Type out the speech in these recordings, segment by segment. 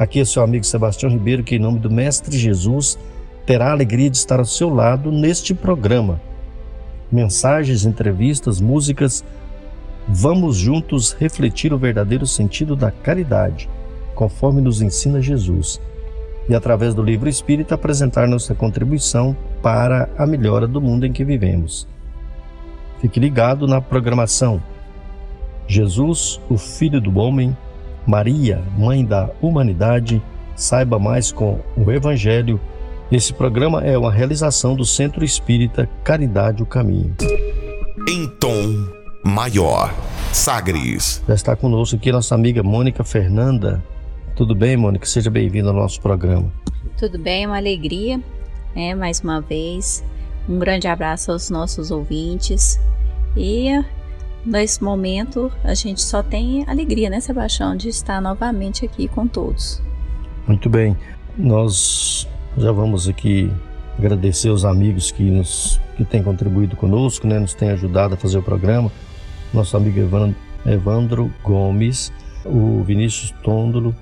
Aqui é seu amigo Sebastião Ribeiro, que em nome do Mestre Jesus terá a alegria de estar ao seu lado neste programa. Mensagens, entrevistas, músicas, vamos juntos refletir o verdadeiro sentido da caridade, conforme nos ensina Jesus, e através do livro espírita apresentar nossa contribuição para a melhora do mundo em que vivemos. Fique ligado na programação. Jesus, o Filho do Homem, Maria, Mãe da Humanidade, saiba mais com o Evangelho. Esse programa é uma realização do Centro Espírita Caridade o Caminho. Em tom maior, Sagres. Já está conosco aqui nossa amiga Mônica Fernanda. Tudo bem, Mônica? Seja bem-vinda ao nosso programa. Tudo bem, é uma alegria, né? Mais uma vez. Um grande abraço aos nossos ouvintes. E nesse momento a gente só tem alegria, né, Sebastião, de estar novamente aqui com todos. Muito bem. Nós já vamos aqui agradecer os amigos que nos que têm contribuído conosco, né, nos têm ajudado a fazer o programa. Nosso amigo Evandro, Evandro Gomes, o Vinícius Tôndolo,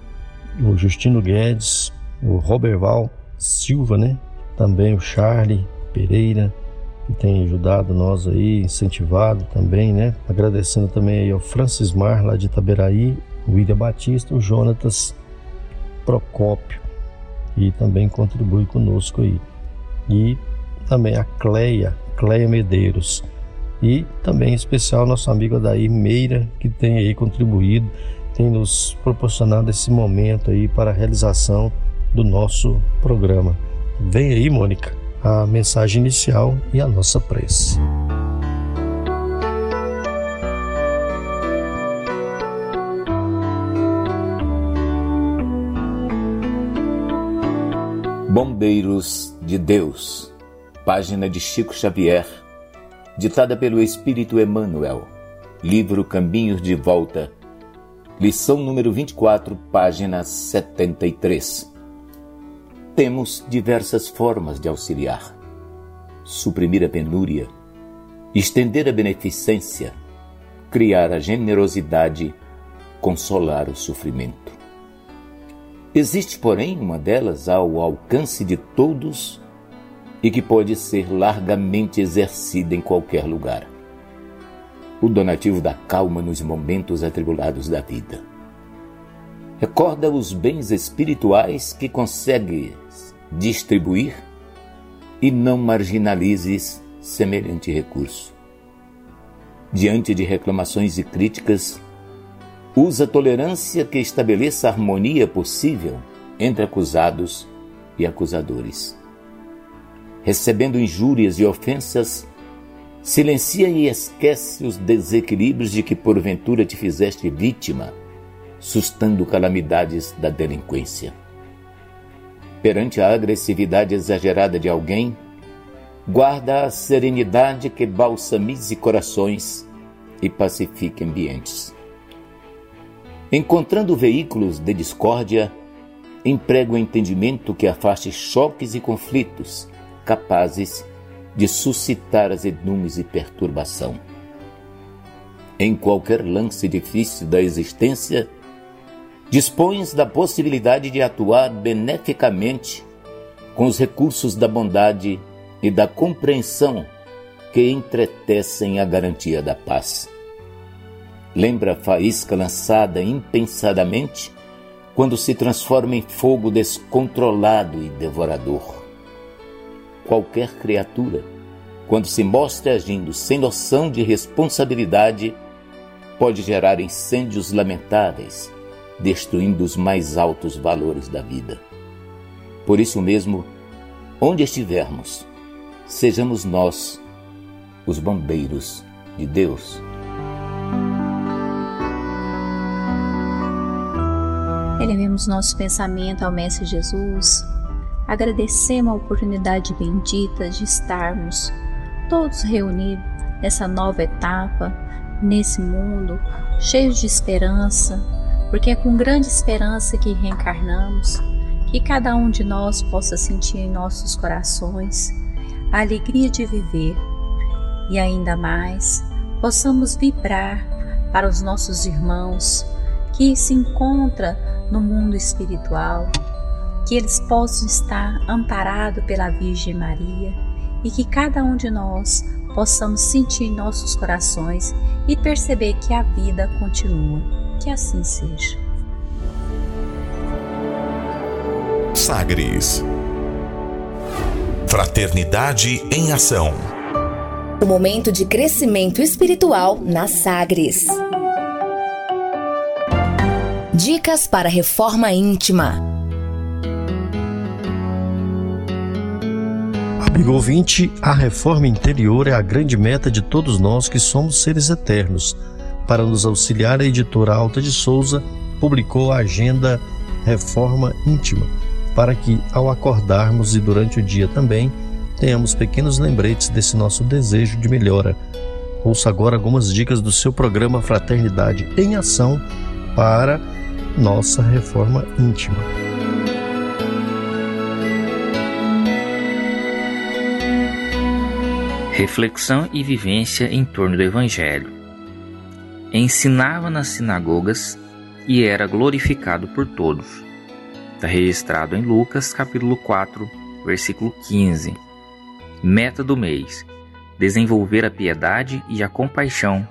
o Justino Guedes, o Roberval Silva, né? Também o Charlie Pereira, que tem ajudado nós aí, incentivado também, né? Agradecendo também aí ao Francis Mar, lá de Itaberaí, o William Batista, o Jonatas Procópio, que também contribui conosco aí. E também a Cleia, Cleia Medeiros. E também em especial nosso amigo Adair Meira, que tem aí contribuído, tem nos proporcionado esse momento aí para a realização do nosso programa. Vem aí, Mônica a mensagem inicial e a nossa prece. Bombeiros de Deus, página de Chico Xavier, ditada pelo Espírito Emmanuel, livro Caminhos de Volta, lição número 24, página 73 temos diversas formas de auxiliar: suprimir a penúria, estender a beneficência, criar a generosidade, consolar o sofrimento. Existe, porém, uma delas ao alcance de todos e que pode ser largamente exercida em qualquer lugar. O donativo da calma nos momentos atribulados da vida. Recorda os bens espirituais que consegue distribuir e não marginalizes semelhante recurso. Diante de reclamações e críticas, usa tolerância que estabeleça a harmonia possível entre acusados e acusadores. Recebendo injúrias e ofensas, silencia e esquece os desequilíbrios de que porventura te fizeste vítima, sustando calamidades da delinquência perante a agressividade exagerada de alguém, guarda a serenidade que balsamize corações e pacifique ambientes. Encontrando veículos de discórdia, emprega o entendimento que afaste choques e conflitos capazes de suscitar azedumes e perturbação. Em qualquer lance difícil da existência, dispões da possibilidade de atuar beneficamente com os recursos da bondade e da compreensão que entretecem a garantia da paz. Lembra a faísca lançada impensadamente quando se transforma em fogo descontrolado e devorador. Qualquer criatura, quando se mostra agindo sem noção de responsabilidade, pode gerar incêndios lamentáveis destruindo os mais altos valores da vida. Por isso mesmo, onde estivermos, sejamos nós os bombeiros de Deus. Elevemos nosso pensamento ao Mestre Jesus, agradecemos a oportunidade bendita de estarmos todos reunidos nessa nova etapa, nesse mundo cheio de esperança, porque é com grande esperança que reencarnamos, que cada um de nós possa sentir em nossos corações a alegria de viver e ainda mais possamos vibrar para os nossos irmãos que se encontram no mundo espiritual, que eles possam estar amparados pela Virgem Maria e que cada um de nós possamos sentir em nossos corações e perceber que a vida continua. Que assim seja. Sagres Fraternidade em Ação O momento de crescimento espiritual na Sagres. Dicas para reforma íntima. Amigo ouvinte, a reforma interior é a grande meta de todos nós que somos seres eternos. Para nos auxiliar, a editora Alta de Souza publicou a agenda Reforma Íntima, para que, ao acordarmos e durante o dia também, tenhamos pequenos lembretes desse nosso desejo de melhora. Ouça agora algumas dicas do seu programa Fraternidade em Ação para nossa reforma íntima. Reflexão e vivência em torno do Evangelho. Ensinava nas sinagogas e era glorificado por todos. Está registrado em Lucas, capítulo 4, versículo 15. Meta do mês: desenvolver a piedade e a compaixão.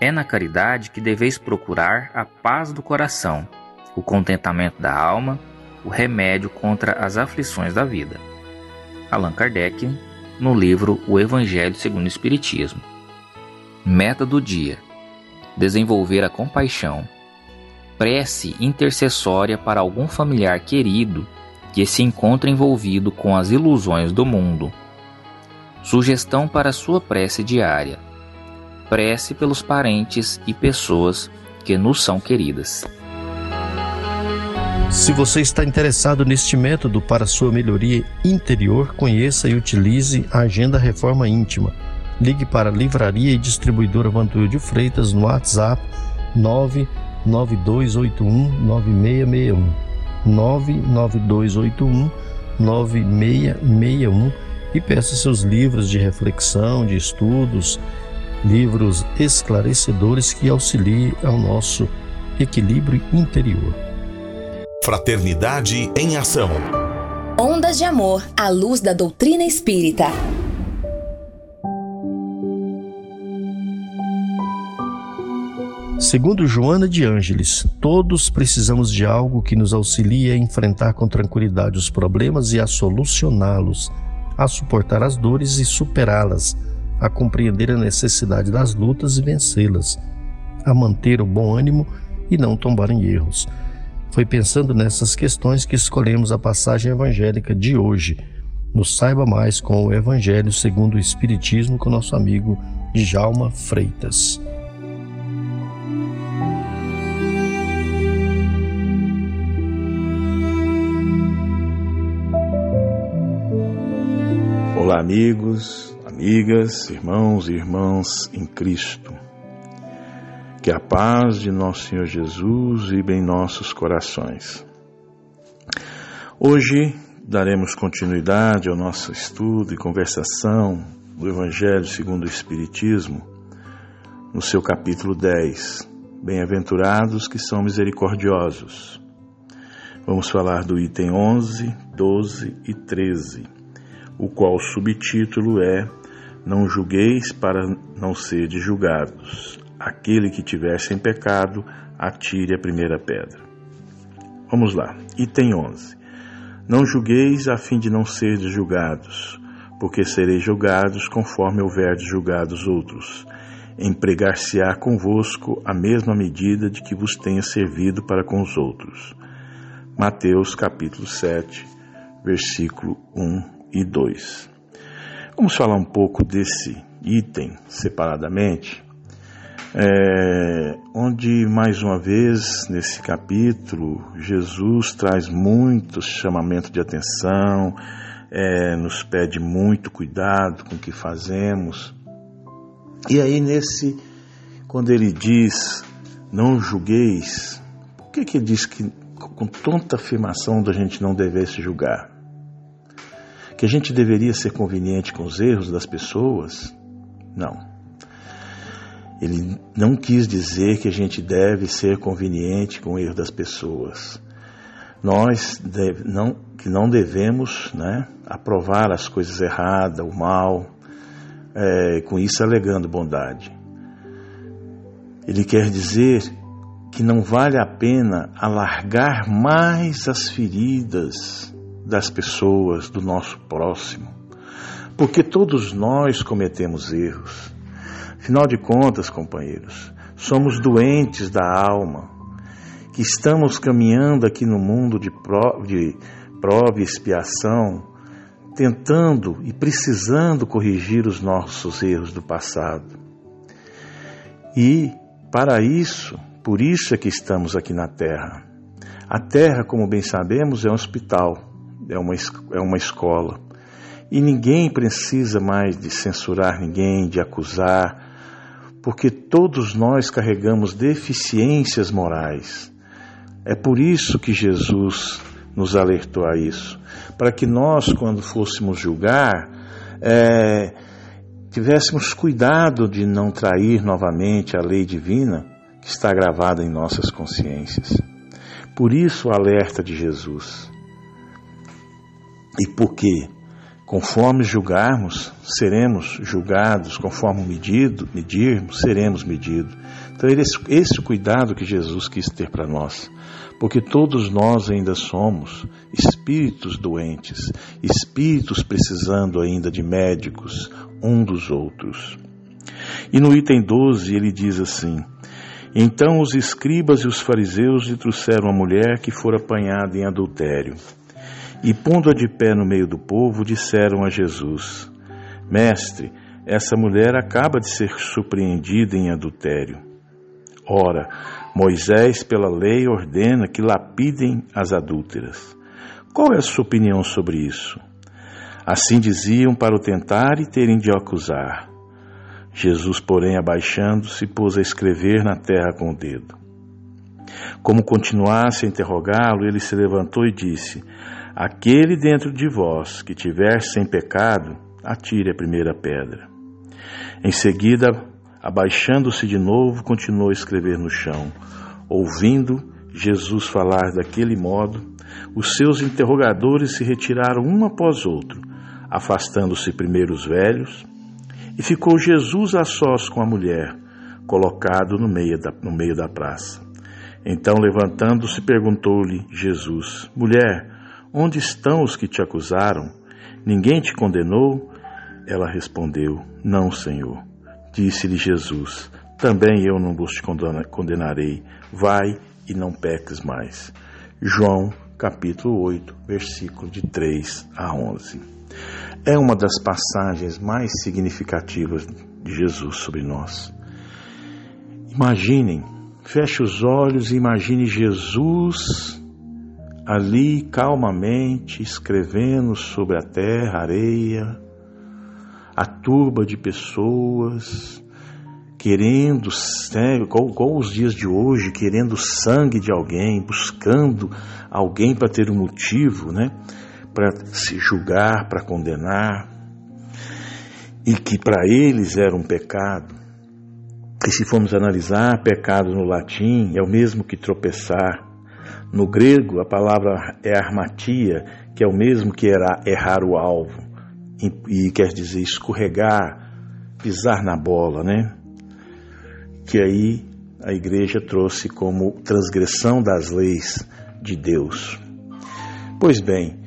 É na caridade que deveis procurar a paz do coração, o contentamento da alma, o remédio contra as aflições da vida. Allan Kardec, no livro O Evangelho segundo o Espiritismo. Meta do dia: desenvolver a compaixão. Prece intercessória para algum familiar querido que se encontra envolvido com as ilusões do mundo. Sugestão para sua prece diária: prece pelos parentes e pessoas que nos são queridas. Se você está interessado neste método para sua melhoria interior, conheça e utilize a Agenda Reforma Íntima. Ligue para a Livraria e Distribuidora Vantuil de Freitas no WhatsApp 99281 9661. 99281 9661 e peça seus livros de reflexão, de estudos, livros esclarecedores que auxiliem ao nosso equilíbrio interior. Fraternidade em Ação. Ondas de Amor à luz da doutrina espírita. Segundo Joana de Ângeles, todos precisamos de algo que nos auxilie a enfrentar com tranquilidade os problemas e a solucioná-los, a suportar as dores e superá-las, a compreender a necessidade das lutas e vencê-las, a manter o bom ânimo e não tombar em erros foi pensando nessas questões que escolhemos a passagem evangélica de hoje. Nos saiba mais com o Evangelho segundo o Espiritismo com nosso amigo Djalma Freitas. Olá, amigos, amigas, irmãos e irmãs em Cristo. Que a paz de nosso Senhor Jesus viva em nossos corações. Hoje daremos continuidade ao nosso estudo e conversação do Evangelho segundo o Espiritismo, no seu capítulo 10. Bem-aventurados que são misericordiosos. Vamos falar do item 11, 12 e 13, o qual subtítulo é Não julgueis para não serdes julgados aquele que tiver sem pecado, atire a primeira pedra. Vamos lá. Item 11. Não julgueis a fim de não seres julgados, porque sereis julgados conforme houverdes julgados outros. Empregar-se-á convosco a mesma medida de que vos tenha servido para com os outros. Mateus capítulo 7, versículo 1 e 2. Vamos falar um pouco desse item separadamente é, onde mais uma vez nesse capítulo Jesus traz muito chamamento de atenção, é, nos pede muito cuidado com o que fazemos. E aí nesse, quando ele diz não julgueis, por que que ele diz que com tanta afirmação da gente não devesse julgar? Que a gente deveria ser conveniente com os erros das pessoas? Não. Ele não quis dizer que a gente deve ser conveniente com o erro das pessoas. Nós deve, não, que não devemos né, aprovar as coisas erradas, o mal, é, com isso alegando bondade. Ele quer dizer que não vale a pena alargar mais as feridas das pessoas, do nosso próximo, porque todos nós cometemos erros. Afinal de contas, companheiros, somos doentes da alma, que estamos caminhando aqui no mundo de, prova, de prova e expiação, tentando e precisando corrigir os nossos erros do passado. E, para isso, por isso é que estamos aqui na Terra. A Terra, como bem sabemos, é um hospital, é uma, é uma escola. E ninguém precisa mais de censurar ninguém, de acusar, porque todos nós carregamos deficiências morais. É por isso que Jesus nos alertou a isso, para que nós, quando fôssemos julgar, é, tivéssemos cuidado de não trair novamente a lei divina que está gravada em nossas consciências. Por isso o alerta de Jesus. E por quê? Conforme julgarmos, seremos julgados, conforme medido, medirmos, seremos medidos. Então, esse, esse cuidado que Jesus quis ter para nós, porque todos nós ainda somos espíritos doentes, espíritos precisando ainda de médicos, um dos outros. E no item 12 ele diz assim: Então os escribas e os fariseus lhe trouxeram a mulher que fora apanhada em adultério. E pondo-a de pé no meio do povo, disseram a Jesus: Mestre, essa mulher acaba de ser surpreendida em adultério. Ora, Moisés, pela lei, ordena que lapidem as adúlteras. Qual é a sua opinião sobre isso? Assim diziam para o tentar e terem de acusar. Jesus, porém, abaixando-se, pôs a escrever na terra com o dedo. Como continuasse a interrogá-lo, ele se levantou e disse: Aquele dentro de vós que tiver sem pecado, atire a primeira pedra. Em seguida, abaixando-se de novo, continuou a escrever no chão. Ouvindo Jesus falar daquele modo, os seus interrogadores se retiraram um após outro, afastando-se primeiro os velhos, e ficou Jesus a sós com a mulher, colocado no meio da, no meio da praça. Então, levantando-se, perguntou-lhe Jesus: Mulher, Onde estão os que te acusaram? Ninguém te condenou? Ela respondeu: Não, Senhor. Disse-lhe Jesus: Também eu não vos condenarei. Vai e não peques mais. João, capítulo 8, versículo de 3 a 11. É uma das passagens mais significativas de Jesus sobre nós. Imaginem, feche os olhos e imagine Jesus ali calmamente escrevendo sobre a terra, areia, a turba de pessoas querendo, igual, os dias de hoje, querendo sangue de alguém, buscando alguém para ter um motivo, né, para se julgar, para condenar, e que para eles era um pecado. E se formos analisar, pecado no latim é o mesmo que tropeçar, no grego, a palavra é armatia, que é o mesmo que era errar o alvo, e, e quer dizer escorregar, pisar na bola, né? Que aí a igreja trouxe como transgressão das leis de Deus. Pois bem,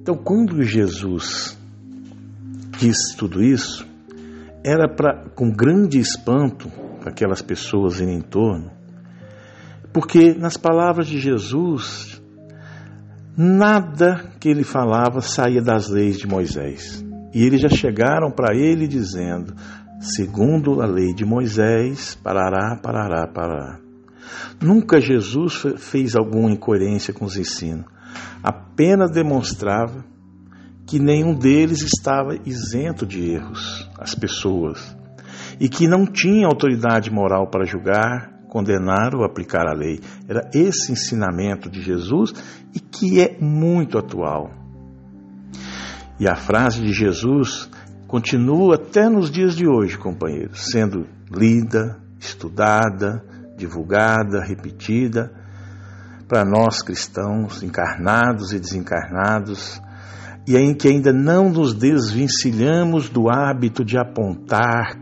então quando Jesus disse tudo isso, era para com grande espanto aquelas pessoas em torno, porque nas palavras de Jesus, nada que ele falava saía das leis de Moisés. E eles já chegaram para ele dizendo: segundo a lei de Moisés, parará, parará, parará. Nunca Jesus fez alguma incoerência com os ensinos, apenas demonstrava que nenhum deles estava isento de erros, as pessoas, e que não tinha autoridade moral para julgar, condenar ou aplicar a lei. Era esse ensinamento de Jesus e que é muito atual. E a frase de Jesus continua até nos dias de hoje, companheiros, sendo lida, estudada, divulgada, repetida, para nós cristãos, encarnados e desencarnados, e em que ainda não nos desvencilhamos do hábito de apontar,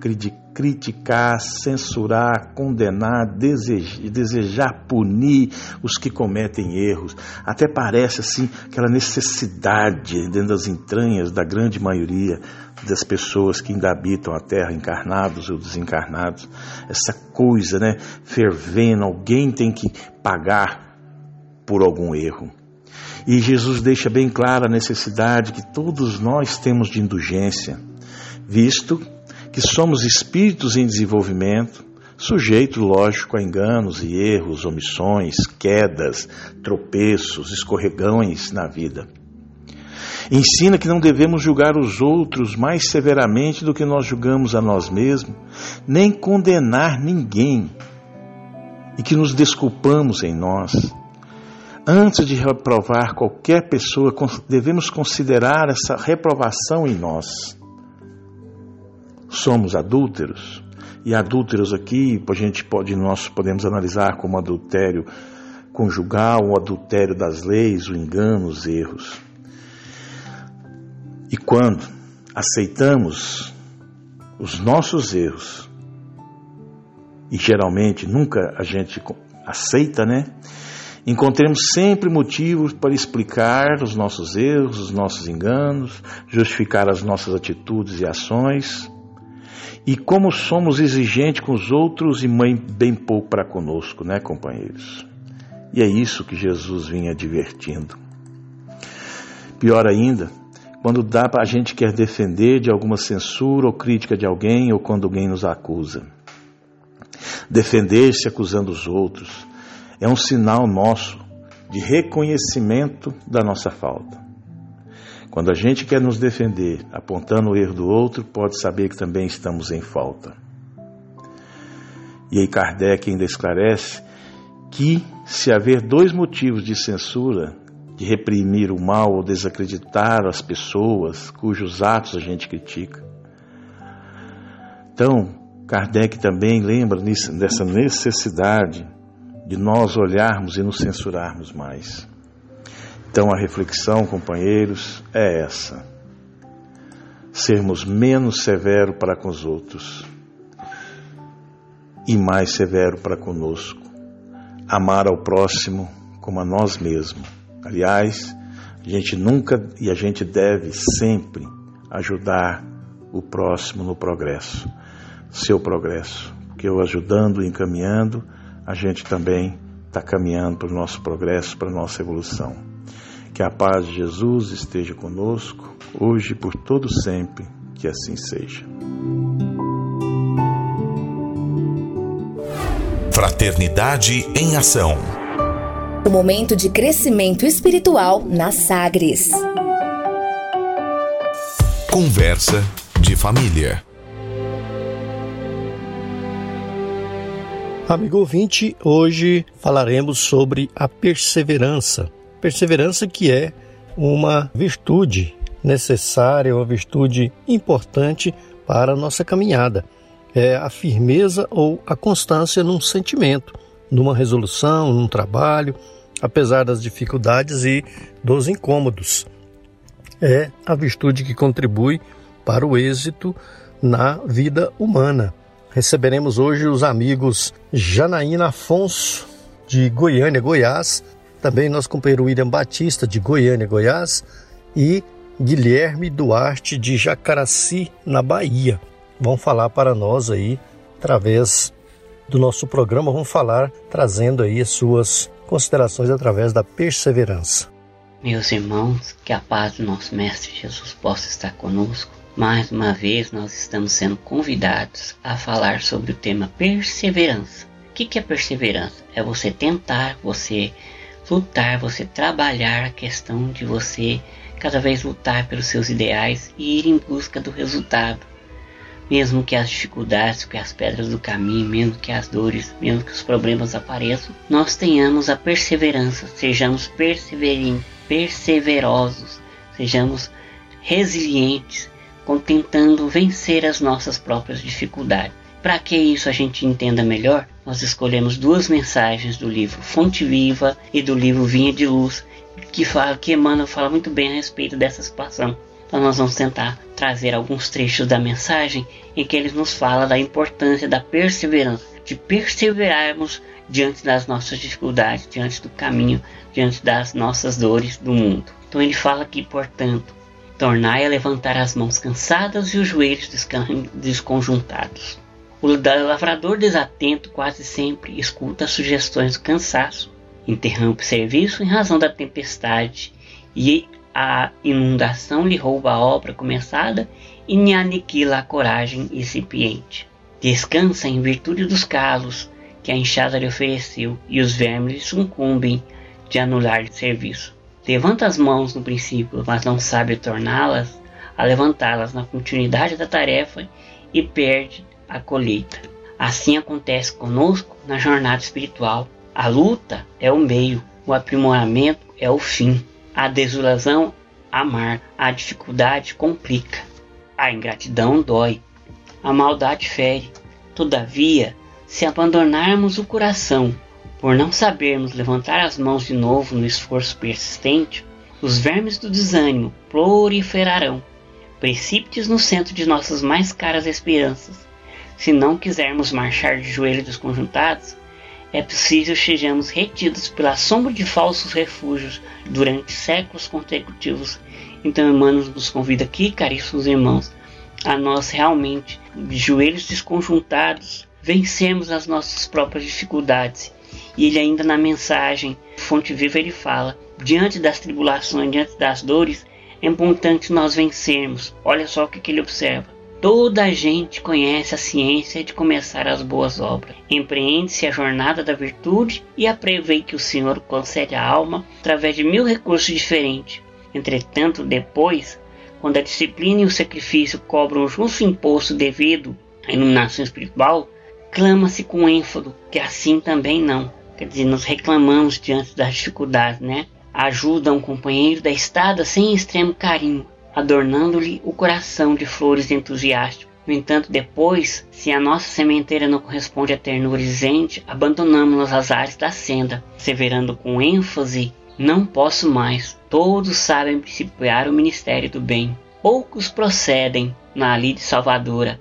criticar, censurar, condenar, desejar, punir os que cometem erros. Até parece assim aquela necessidade dentro das entranhas da grande maioria das pessoas que ainda habitam a terra, encarnados ou desencarnados. Essa coisa, né, fervendo, alguém tem que pagar por algum erro. E Jesus deixa bem clara a necessidade que todos nós temos de indulgência, visto que somos espíritos em desenvolvimento, sujeitos, lógico, a enganos e erros, omissões, quedas, tropeços, escorregões na vida. Ensina que não devemos julgar os outros mais severamente do que nós julgamos a nós mesmos, nem condenar ninguém, e que nos desculpamos em nós. Antes de reprovar qualquer pessoa, devemos considerar essa reprovação em nós. Somos adúlteros, e adúlteros aqui a gente pode nós podemos analisar como adultério conjugal, o adultério das leis, o engano, os erros. E quando aceitamos os nossos erros, e geralmente nunca a gente aceita, né? Encontremos sempre motivos para explicar os nossos erros, os nossos enganos, justificar as nossas atitudes e ações. E como somos exigentes com os outros e bem pouco para conosco, né, companheiros? E é isso que Jesus vinha advertindo. Pior ainda, quando dá para a gente quer defender de alguma censura ou crítica de alguém ou quando alguém nos acusa. Defender-se acusando os outros, é um sinal nosso de reconhecimento da nossa falta. Quando a gente quer nos defender apontando o erro do outro, pode saber que também estamos em falta. E aí Kardec ainda esclarece que se haver dois motivos de censura, de reprimir o mal ou desacreditar as pessoas cujos atos a gente critica. Então, Kardec também lembra dessa necessidade de nós olharmos e nos censurarmos mais. Então a reflexão, companheiros, é essa: sermos menos severo para com os outros e mais severo para conosco. Amar ao próximo como a nós mesmos. Aliás, a gente nunca e a gente deve sempre ajudar o próximo no progresso, seu progresso, porque eu ajudando e encaminhando, a gente também está caminhando para o nosso progresso, para a nossa evolução. Que a paz de Jesus esteja conosco, hoje e por todo sempre, que assim seja. Fraternidade em Ação. O momento de crescimento espiritual na Sagres. Conversa de família. Amigo ouvinte, hoje falaremos sobre a perseverança. Perseverança que é uma virtude necessária, uma virtude importante para a nossa caminhada. É a firmeza ou a constância num sentimento, numa resolução, num trabalho, apesar das dificuldades e dos incômodos. É a virtude que contribui para o êxito na vida humana. Receberemos hoje os amigos Janaína Afonso, de Goiânia, Goiás, também nosso companheiro William Batista, de Goiânia, Goiás, e Guilherme Duarte, de Jacaraci, na Bahia. Vão falar para nós aí, através do nosso programa, vão falar trazendo aí as suas considerações através da perseverança. Meus irmãos, que a paz do nosso Mestre Jesus possa estar conosco Mais uma vez, nós estamos sendo convidados a falar sobre o tema perseverança. O que é perseverança? É você tentar, você lutar, você trabalhar a questão de você cada vez lutar pelos seus ideais e ir em busca do resultado. Mesmo que as dificuldades, que as pedras do caminho, mesmo que as dores, mesmo que os problemas apareçam, nós tenhamos a perseverança, sejamos perseverosos, sejamos resilientes, tentando vencer as nossas próprias dificuldades. Para que isso a gente entenda melhor, nós escolhemos duas mensagens do livro Fonte Viva e do livro Vinha de Luz, que fala que Emmanuel fala muito bem a respeito dessa situação. Então nós vamos tentar trazer alguns trechos da mensagem em que ele nos fala da importância da perseverança, de perseverarmos diante das nossas dificuldades, diante do caminho, diante das nossas dores do mundo. Então ele fala aqui, portanto, tornai a levantar as mãos cansadas e os joelhos desconjuntados. O lavrador desatento quase sempre escuta as sugestões do cansaço, interrompe o serviço em razão da tempestade e a inundação lhe rouba a obra começada e lhe aniquila a coragem incipiente. Descansa em virtude dos calos que a enxada lhe ofereceu e os vermes lhe sucumbem de anular o serviço. Levanta as mãos no princípio, mas não sabe torná-las a levantá-las na continuidade da tarefa e perde a colheita. Assim acontece conosco na jornada espiritual. A luta é o meio, o aprimoramento é o fim. A desolação amarga, a dificuldade complica, a ingratidão dói, a maldade fere. Todavia, se abandonarmos o coração por não sabermos levantar as mãos de novo no esforço persistente, os vermes do desânimo proliferarão, precípites no centro de nossas mais caras esperanças. Se não quisermos marchar de joelhos desconjuntados, é possível sejamos retidos pela sombra de falsos refúgios durante séculos consecutivos. Então, Emmanuel nos convida aqui, caríssimos irmãos, a nós realmente, de joelhos desconjuntados, vencermos as nossas próprias dificuldades. E ele ainda na mensagem Fonte Viva ele fala, diante das tribulações, diante das dores, é importante nós vencermos. Olha só o que, que ele observa Toda a gente conhece a ciência de começar as boas obras. Empreende-se a jornada da virtude e aprevei que o Senhor concede à alma através de mil recursos diferentes. Entretanto, depois, quando a disciplina e o sacrifício cobram o justo imposto devido à iluminação espiritual, clama-se com ênfado que assim também não. Quer dizer, nós reclamamos diante das dificuldades, né? Ajuda um companheiro da estrada sem extremo carinho, adornando-lhe o coração de flores entusiásticas. No entanto, depois, se a nossa sementeira não corresponde à ternura exigente, abandonamos-nos às áreas da senda, severando com ênfase: Não posso mais. Todos sabem principiar o ministério do bem. Poucos procedem na lide salvadora.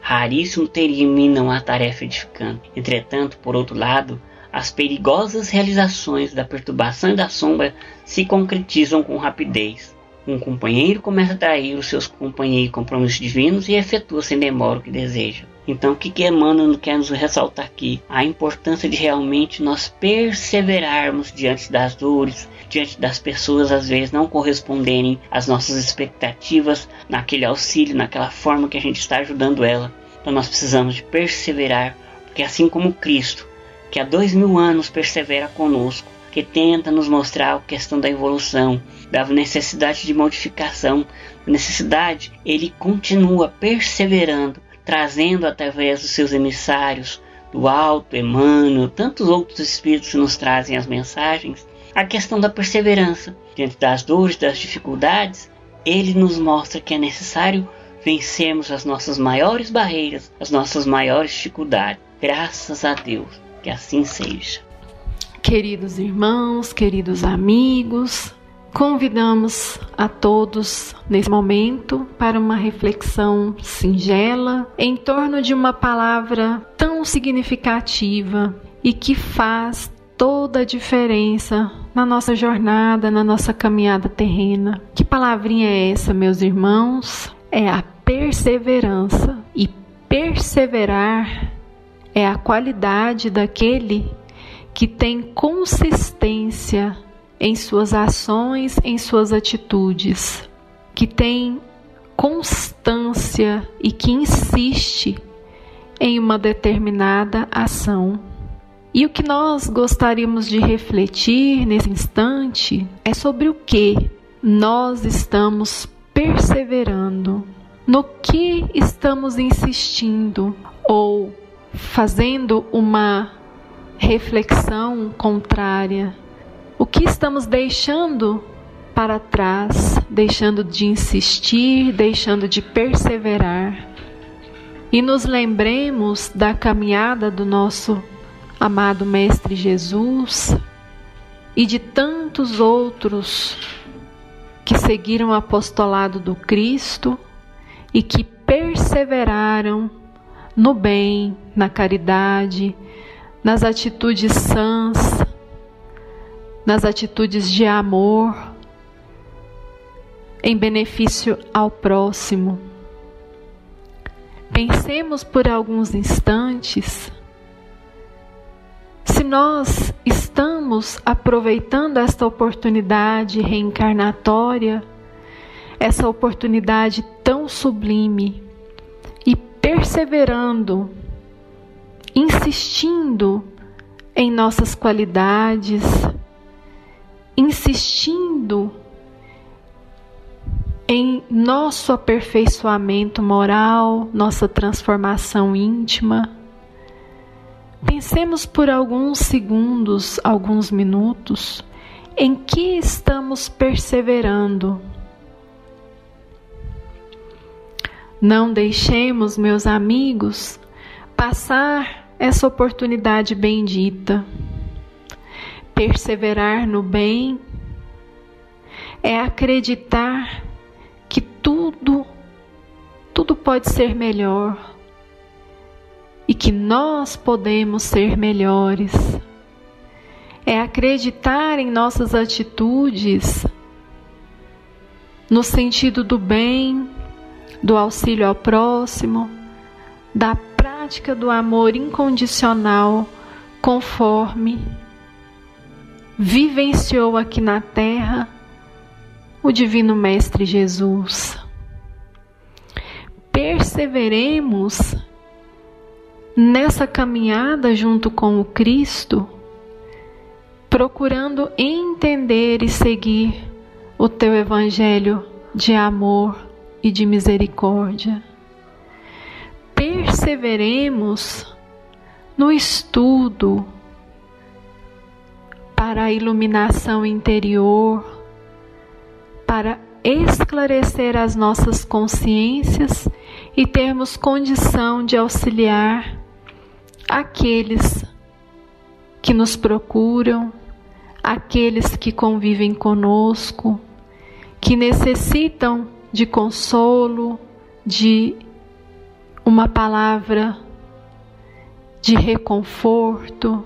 Raríssimo terminam a tarefa edificante. Entretanto, por outro lado, as perigosas realizações da perturbação e da sombra se concretizam com rapidez. Um companheiro começa a atrair os seus companheiros compromissos divinos e efetua sem demora o que deseja. Então, o que, que Emmanuel quer nos ressaltar aqui? A importância de realmente nós perseverarmos diante das dores, diante das pessoas às vezes não corresponderem às nossas expectativas naquele auxílio, naquela forma que a gente está ajudando ela. Então, nós precisamos de perseverar, porque assim como Cristo, que há dois mil anos persevera conosco, que tenta nos mostrar a questão da evolução, da necessidade de modificação, necessidade, ele continua perseverando, trazendo através dos seus emissários, do Alto, Emmanuel, tantos outros espíritos que nos trazem as mensagens, a questão da perseverança. Diante das dores, das dificuldades, ele nos mostra que é necessário vencermos as nossas maiores barreiras, as nossas maiores dificuldades. Graças a Deus, que assim seja. Queridos irmãos, queridos amigos, convidamos a todos nesse momento para uma reflexão singela em torno de uma palavra tão significativa e que faz toda a diferença na nossa jornada, na nossa caminhada terrena. Que palavrinha é essa, meus irmãos? É a perseverança. E perseverar é a qualidade daquele que tem consistência em suas ações, em suas atitudes, que tem constância e que insiste em uma determinada ação. E o que nós gostaríamos de refletir nesse instante é sobre o que nós estamos perseverando, no que estamos insistindo ou fazendo uma reflexão contrária, o que estamos deixando para trás, deixando de insistir, deixando de perseverar. E nos lembremos da caminhada do nosso amado Mestre Jesus e de tantos outros que seguiram o apostolado do Cristo e que perseveraram no bem, na caridade, nas atitudes sãs, nas atitudes de amor, em benefício ao próximo. Pensemos por alguns instantes se nós estamos aproveitando esta oportunidade reencarnatória, essa oportunidade tão sublime, e perseverando, insistindo em nossas qualidades, insistindo em nosso aperfeiçoamento moral, nossa transformação íntima Pensemos por alguns segundos, alguns minutos, em que estamos perseverando. Não deixemos, meus amigos, passar essa oportunidade bendita. Perseverar no bem é acreditar que tudo, tudo pode ser melhor e que nós podemos ser melhores. É acreditar em nossas atitudes no sentido do bem, do auxílio ao próximo, da prática do amor incondicional, conforme vivenciou aqui na terra o Divino Mestre Jesus. Perseveremos nessa caminhada junto com o Cristo, procurando entender e seguir o teu Evangelho de amor e de misericórdia. Perseveremos no estudo para a iluminação interior, para esclarecer as nossas consciências e termos condição de auxiliar aqueles que nos procuram, aqueles que convivem conosco, que necessitam de consolo, de uma palavra de reconforto,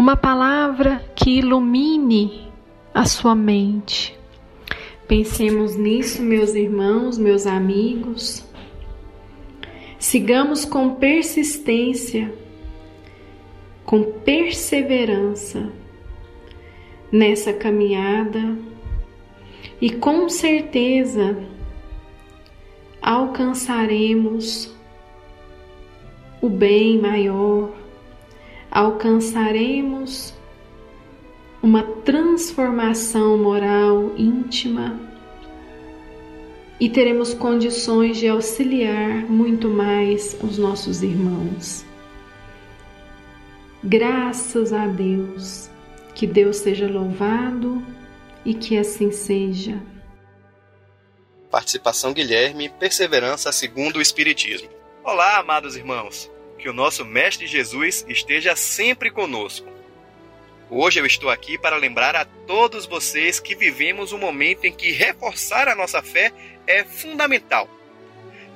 uma palavra que ilumine a sua mente. Pensemos nisso, meus irmãos, meus amigos. Sigamos com persistência, com perseverança nessa caminhada e com certeza alcançaremos o bem maior, alcançaremos uma transformação moral íntima e teremos condições de auxiliar muito mais os nossos irmãos. Graças a Deus, que Deus seja louvado e que assim seja. Participação Guilherme, perseverança segundo o Espiritismo. Olá, amados irmãos, que o nosso Mestre Jesus esteja sempre conosco. Hoje eu estou aqui para lembrar a todos vocês que vivemos um momento em que reforçar a nossa fé é fundamental.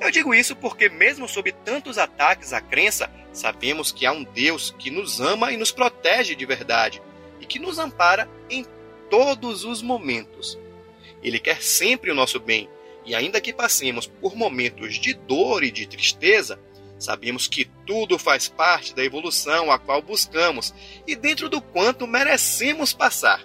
Eu digo isso porque, mesmo sob tantos ataques à crença, sabemos que há um Deus que nos ama e nos protege de verdade e que nos ampara em todos os momentos. Ele quer sempre o nosso bem e, ainda que passemos por momentos de dor e de tristeza, Sabemos que tudo faz parte da evolução a qual buscamos e dentro do quanto merecemos passar.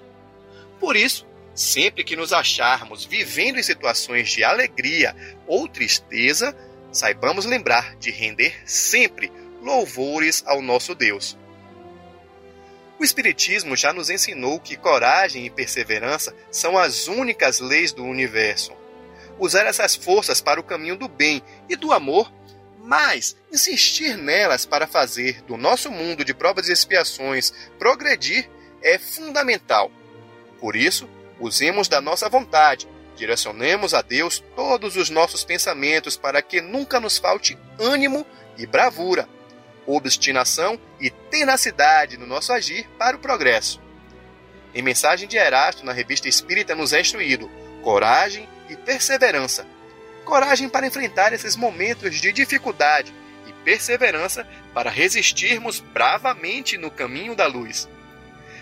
Por isso, Sempre que nos acharmos vivendo em situações de alegria ou tristeza, saibamos lembrar de render sempre louvores ao nosso Deus. O Espiritismo já nos ensinou que coragem e perseverança são as únicas leis do universo. Usar essas forças para o caminho do bem e do amor, mas insistir nelas para fazer do nosso mundo de provas e expiações progredir é fundamental. Por isso, usemos da nossa vontade, direcionemos a Deus todos os nossos pensamentos para que nunca nos falte ânimo e bravura obstinação e tenacidade no nosso agir para o progresso. Em mensagem de Erasto na revista Espírita nos é instruído coragem e perseverança. Coragem para enfrentar esses momentos de dificuldade e perseverança para resistirmos bravamente no caminho da luz.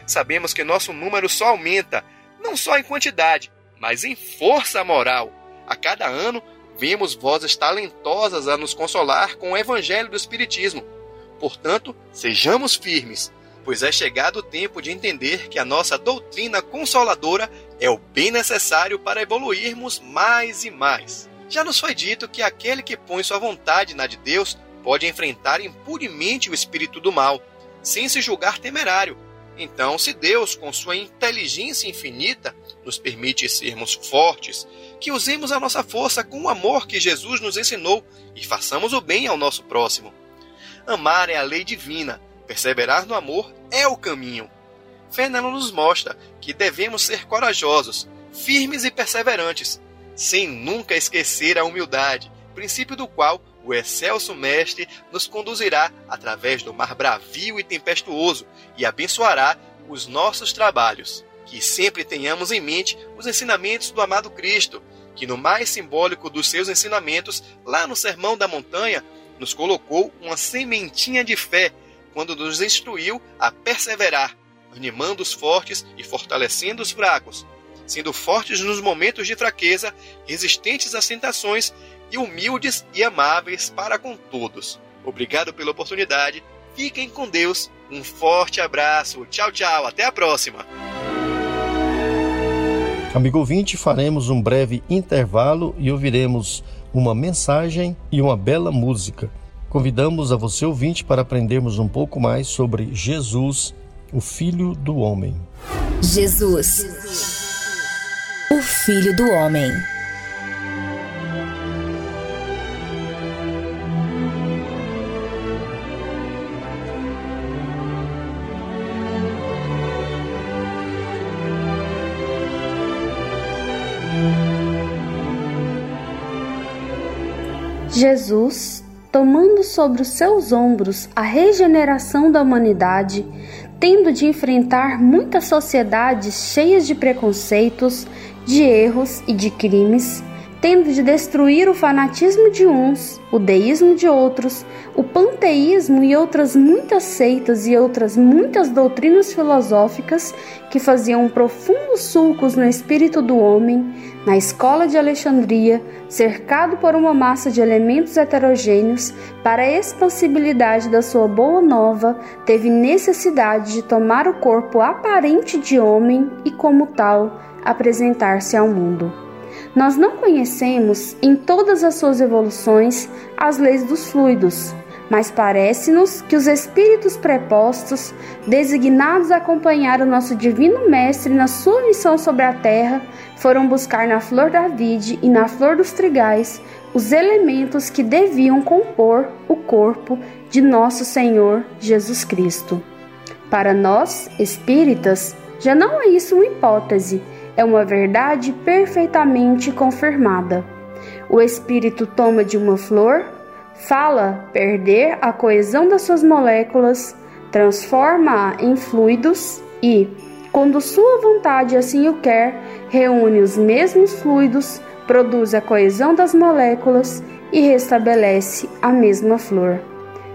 Sabemos que nosso número só aumenta, não só em quantidade, mas em força moral. A cada ano, vemos vozes talentosas a nos consolar com o Evangelho do Espiritismo Portanto, sejamos firmes, pois é chegado o tempo de entender que a nossa doutrina consoladora é o bem necessário para evoluirmos mais e mais. Já nos foi dito que aquele que põe sua vontade na de Deus pode enfrentar impunemente o espírito do mal, sem se julgar temerário. Então, se Deus, com sua inteligência infinita, nos permite sermos fortes, que usemos a nossa força com o amor que Jesus nos ensinou e façamos o bem ao nosso próximo. Amar é a lei divina, perseverar no amor é o caminho. Fernando nos mostra que devemos ser corajosos, firmes e perseverantes, sem nunca esquecer a humildade, princípio do qual o excelso Mestre nos conduzirá através do mar bravio e tempestuoso e abençoará os nossos trabalhos. Que sempre tenhamos em mente os ensinamentos do amado Cristo, que no mais simbólico dos seus ensinamentos, lá no Sermão da Montanha, nos colocou uma sementinha de fé quando nos instruiu a perseverar, animando os fortes e fortalecendo os fracos, sendo fortes nos momentos de fraqueza, resistentes às tentações e humildes e amáveis para com todos. Obrigado pela oportunidade. Fiquem com Deus. Um forte abraço. Tchau, tchau. Até a próxima. Amigo ouvinte, faremos um breve intervalo e ouviremos uma mensagem e uma bela música. Convidamos a você ouvinte para aprendermos um pouco mais sobre Jesus, o Filho do Homem. Jesus, o Filho do Homem. Jesus, tomando sobre os seus ombros a regeneração da humanidade, tendo de enfrentar muitas sociedades cheias de preconceitos, de erros e de crimes, tendo de destruir o fanatismo de uns, o deísmo de outros, o panteísmo e outras muitas seitas e outras muitas doutrinas filosóficas que faziam profundos sulcos no espírito do homem, na escola de Alexandria, cercado por uma massa de elementos heterogêneos, para a expansibilidade da sua boa nova, teve necessidade de tomar o corpo aparente de homem e, como tal, apresentar-se ao mundo. Nós não conhecemos, em todas as suas evoluções, as leis dos fluidos, mas parece-nos que os espíritos prepostos, designados a acompanhar o nosso Divino Mestre na sua missão sobre a terra, foram buscar na flor da vide e na flor dos trigais os elementos que deviam compor o corpo de nosso Senhor Jesus Cristo. Para nós, espíritas, já não é isso uma hipótese é uma verdade perfeitamente confirmada. O espírito toma de uma flor, fala perder a coesão das suas moléculas, transforma-a em fluidos e, quando sua vontade assim o quer, reúne os mesmos fluidos, produz a coesão das moléculas e restabelece a mesma flor.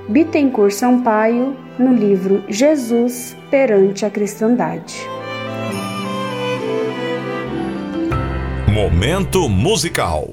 Bittencourt Sampaio, no livro Jesus perante a Cristandade. Momento musical.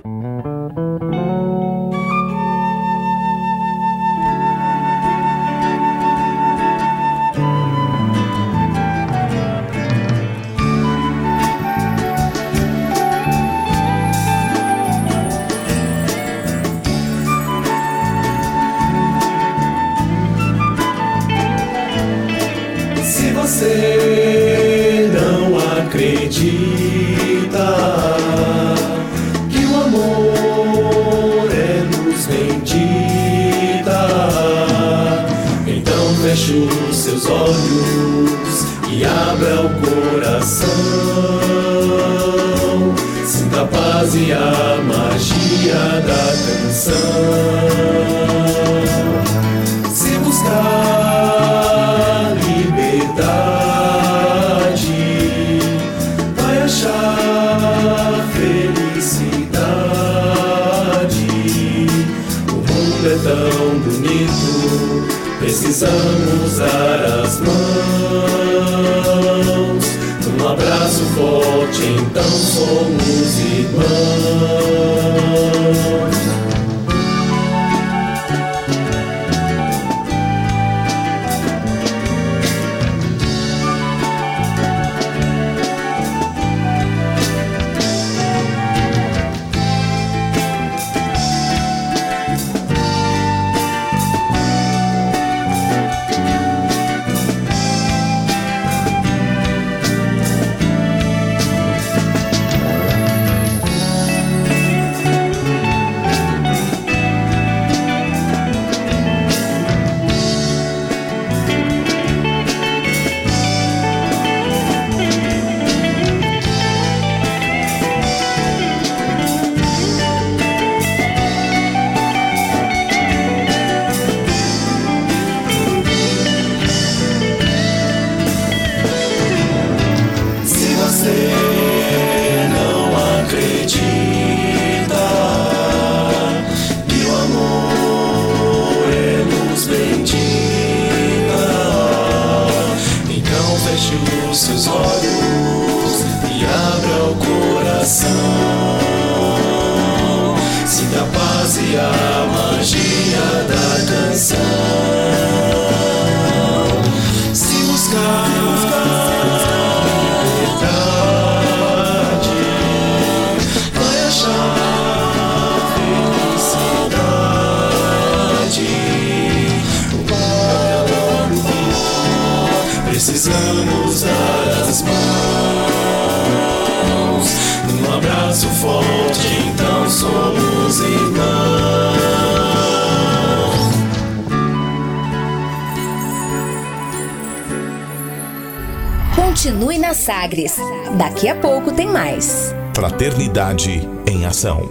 Continue na Sagres. Daqui a pouco tem mais. Fraternidade em Ação.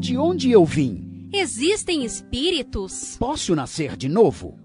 De onde eu vim? Existem espíritos? Posso nascer de novo?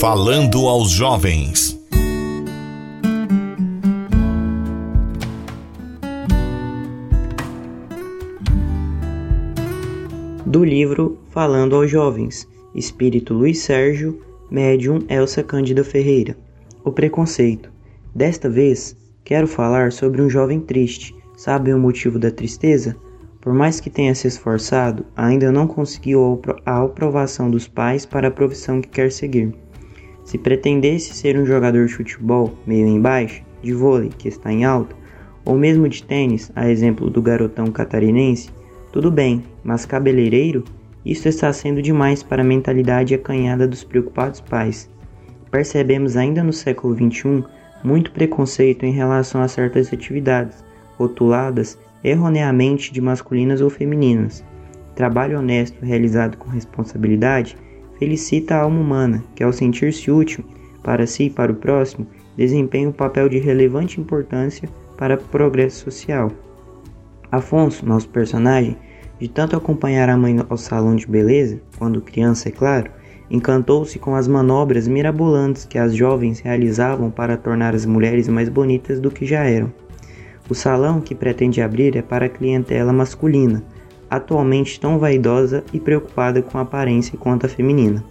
Falando aos jovens. Do livro Falando aos Jovens, Espírito Luiz Sérgio, Médium Elsa Cândida Ferreira. O preconceito. Desta vez, quero falar sobre um jovem triste. Sabem o motivo da tristeza? Por mais que tenha se esforçado, ainda não conseguiu a aprovação dos pais para a profissão que quer seguir. Se pretendesse ser um jogador de futebol, meio embaixo, de vôlei, que está em alta, ou mesmo de tênis, a exemplo do garotão catarinense, tudo bem, mas cabeleireiro? Isso está sendo demais para a mentalidade acanhada dos preocupados pais. Percebemos ainda no século XXI muito preconceito em relação a certas atividades, rotuladas erroneamente de masculinas ou femininas. Trabalho honesto realizado com responsabilidade felicita a alma humana, que ao sentir-se útil para si e para o próximo, desempenha um papel de relevante importância para o progresso social. Afonso, nosso personagem, De tanto acompanhar a mãe ao salão de beleza, quando criança, é claro, encantou-se com as manobras mirabolantes que as jovens realizavam para tornar as mulheres mais bonitas do que já eram. O salão que pretende abrir é para a clientela masculina, atualmente tão vaidosa e preocupada com a aparência quanto a feminina.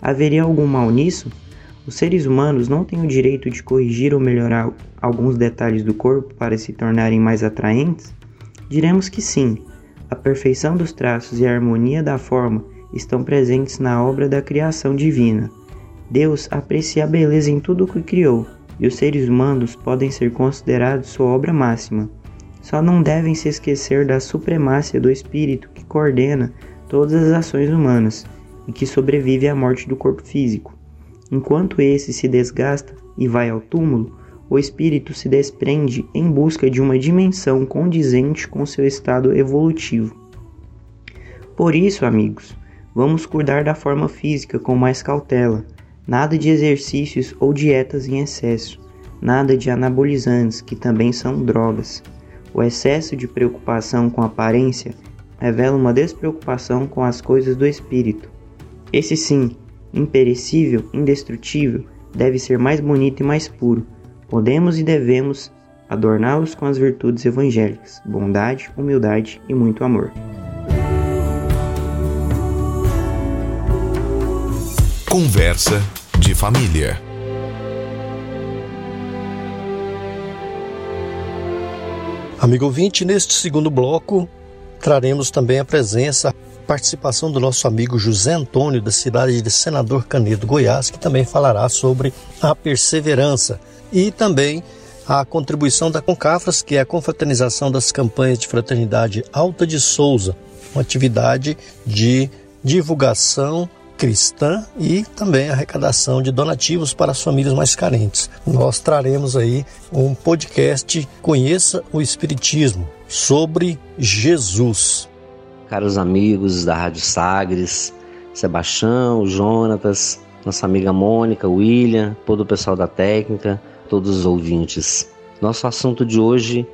Haveria algum mal nisso? Os seres humanos não têm o direito de corrigir ou melhorar alguns detalhes do corpo para se tornarem mais atraentes? Diremos que sim. A perfeição dos traços e a harmonia da forma estão presentes na obra da criação divina. Deus aprecia a beleza em tudo o que criou, e os seres humanos podem ser considerados sua obra máxima. Só não devem se esquecer da supremacia do espírito que coordena todas as ações humanas e que sobrevive à morte do corpo físico. Enquanto esse se desgasta e vai ao túmulo, o espírito se desprende em busca de uma dimensão condizente com seu estado evolutivo. Por isso, amigos, vamos cuidar da forma física com mais cautela, nada de exercícios ou dietas em excesso, nada de anabolizantes, que também são drogas. O excesso de preocupação com a aparência revela uma despreocupação com as coisas do espírito. Esse sim, imperecível, indestrutível, deve ser mais bonito e mais puro. Podemos e devemos adorná-los com as virtudes evangélicas: bondade, humildade e muito amor. Conversa de família. Amigo ouvinte, neste segundo bloco traremos também a presença, a participação do nosso amigo José Antônio, da cidade de Senador Canedo, Goiás, que também falará sobre a perseverança e também a contribuição da Concafras, que é a confraternização das campanhas de fraternidade Alta de Souza, uma atividade de divulgação cristã e também arrecadação de donativos para as famílias mais carentes. Nós traremos aí um podcast Conheça o Espiritismo sobre Jesus. Caros amigos da Rádio Sagres, Sebastião, Jonatas, nossa amiga Mônica, William, todo o pessoal da técnica, todos os ouvintes. Nosso assunto de hoje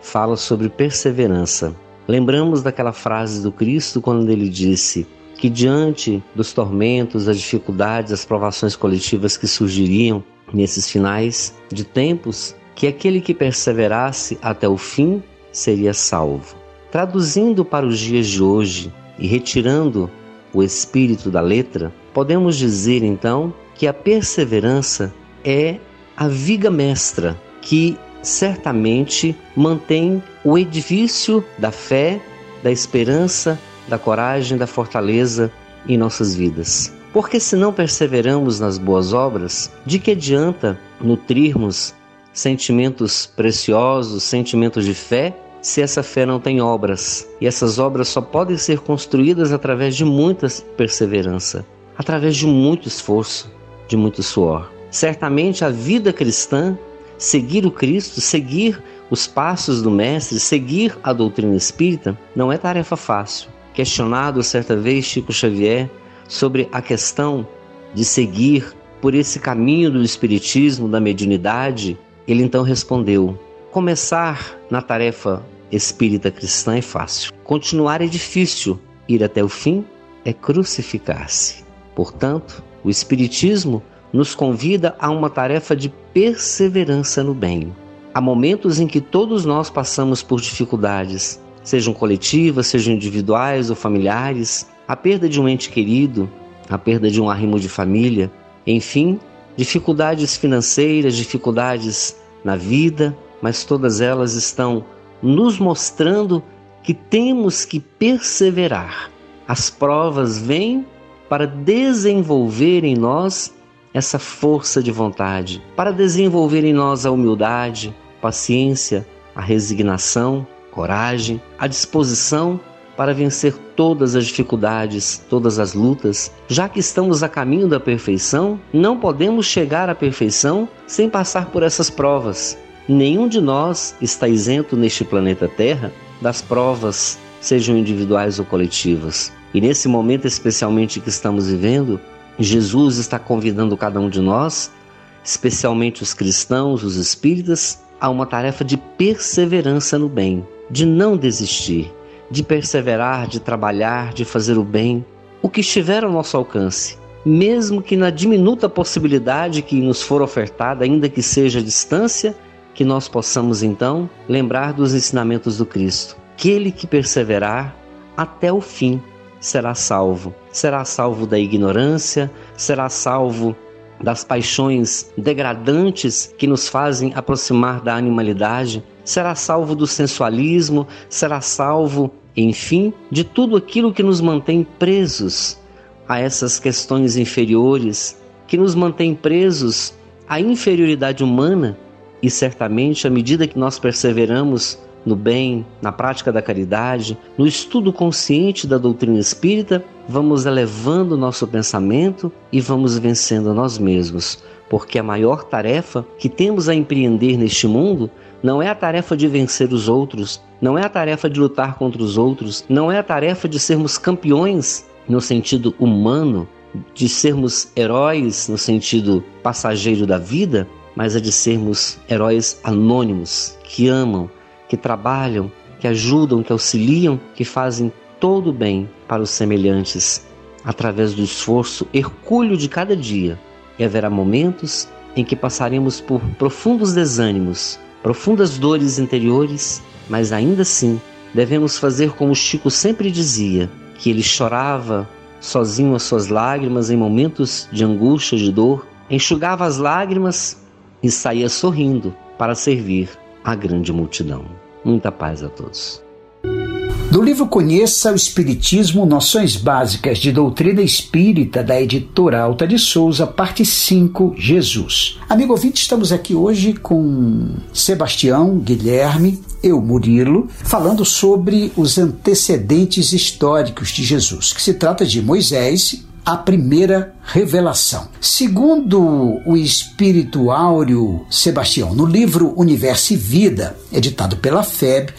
fala sobre perseverança. Lembramos daquela frase do Cristo quando ele disse: que diante dos tormentos, as dificuldades, as provações coletivas que surgiriam nesses finais de tempos, que aquele que perseverasse até o fim seria salvo. Traduzindo para os dias de hoje e retirando o espírito da letra, podemos dizer então que a perseverança é a viga mestra que certamente mantém o edifício da fé, da esperança da coragem, da fortaleza em nossas vidas. Porque se não perseveramos nas boas obras, de que adianta nutrirmos sentimentos preciosos, sentimentos de fé, se essa fé não tem obras? E essas obras só podem ser construídas através de muita perseverança, através de muito esforço, de muito suor. Certamente a vida cristã, seguir o Cristo, seguir os passos do Mestre, seguir a doutrina espírita, não é tarefa fácil. Questionado certa vez Chico Xavier sobre a questão de seguir por esse caminho do espiritismo, da mediunidade, ele então respondeu: Começar na tarefa espírita cristã é fácil. Continuar é difícil. Ir até o fim é crucificar-se. Portanto, o espiritismo nos convida a uma tarefa de perseverança no bem. Há momentos em que todos nós passamos por dificuldades, sejam coletivas, sejam individuais ou familiares, a perda de um ente querido, a perda de um arrimo de família, enfim, dificuldades financeiras, dificuldades na vida, mas todas elas estão nos mostrando que temos que perseverar. As provas vêm para desenvolver em nós essa força de vontade, para desenvolver em nós a humildade, paciência, a resignação, coragem, a disposição para vencer todas as dificuldades, todas as lutas. Já que estamos a caminho da perfeição, não podemos chegar à perfeição sem passar por essas provas. Nenhum de nós está isento neste planeta Terra das provas, sejam individuais ou coletivas. E nesse momento especialmente que estamos vivendo, Jesus está convidando cada um de nós, especialmente os cristãos, os espíritas, a uma tarefa de perseverança no bem de não desistir, de perseverar, de trabalhar, de fazer o bem, o que estiver ao nosso alcance, mesmo que na diminuta possibilidade que nos for ofertada, ainda que seja a distância, que nós possamos então lembrar dos ensinamentos do Cristo. Aquele que perseverar até o fim será salvo. Será salvo da ignorância, será salvo das paixões degradantes que nos fazem aproximar da animalidade, será salvo do sensualismo, será salvo, enfim, de tudo aquilo que nos mantém presos a essas questões inferiores, que nos mantém presos à inferioridade humana. E certamente à medida que nós perseveramos no bem, na prática da caridade, no estudo consciente da doutrina espírita, vamos elevando nosso pensamento e vamos vencendo nós mesmos, porque a maior tarefa que temos a empreender neste mundo não é a tarefa de vencer os outros, não é a tarefa de lutar contra os outros, não é a tarefa de sermos campeões no sentido humano, de sermos heróis no sentido passageiro da vida, mas é de sermos heróis anônimos que amam, que trabalham, que ajudam, que auxiliam, que fazem todo o bem para os semelhantes através do esforço hercúleo de cada dia. E haverá momentos em que passaremos por profundos desânimos, profundas dores interiores, mas ainda assim devemos fazer como Chico sempre dizia, que ele chorava sozinho as suas lágrimas em momentos de angústia, de dor, enxugava as lágrimas e saía sorrindo para servir a grande multidão. Muita paz a todos. Do livro Conheça o Espiritismo, Noções Básicas de Doutrina Espírita, da editora Alta de Souza, parte 5, Jesus. Amigo ouvinte, estamos aqui hoje com Sebastião, Guilherme, eu, Murilo, falando sobre os antecedentes históricos de Jesus, que se trata de Moisés a primeira revelação. Segundo o espírito áureo Sebastião, no livro Universo e Vida, editado pela FEB,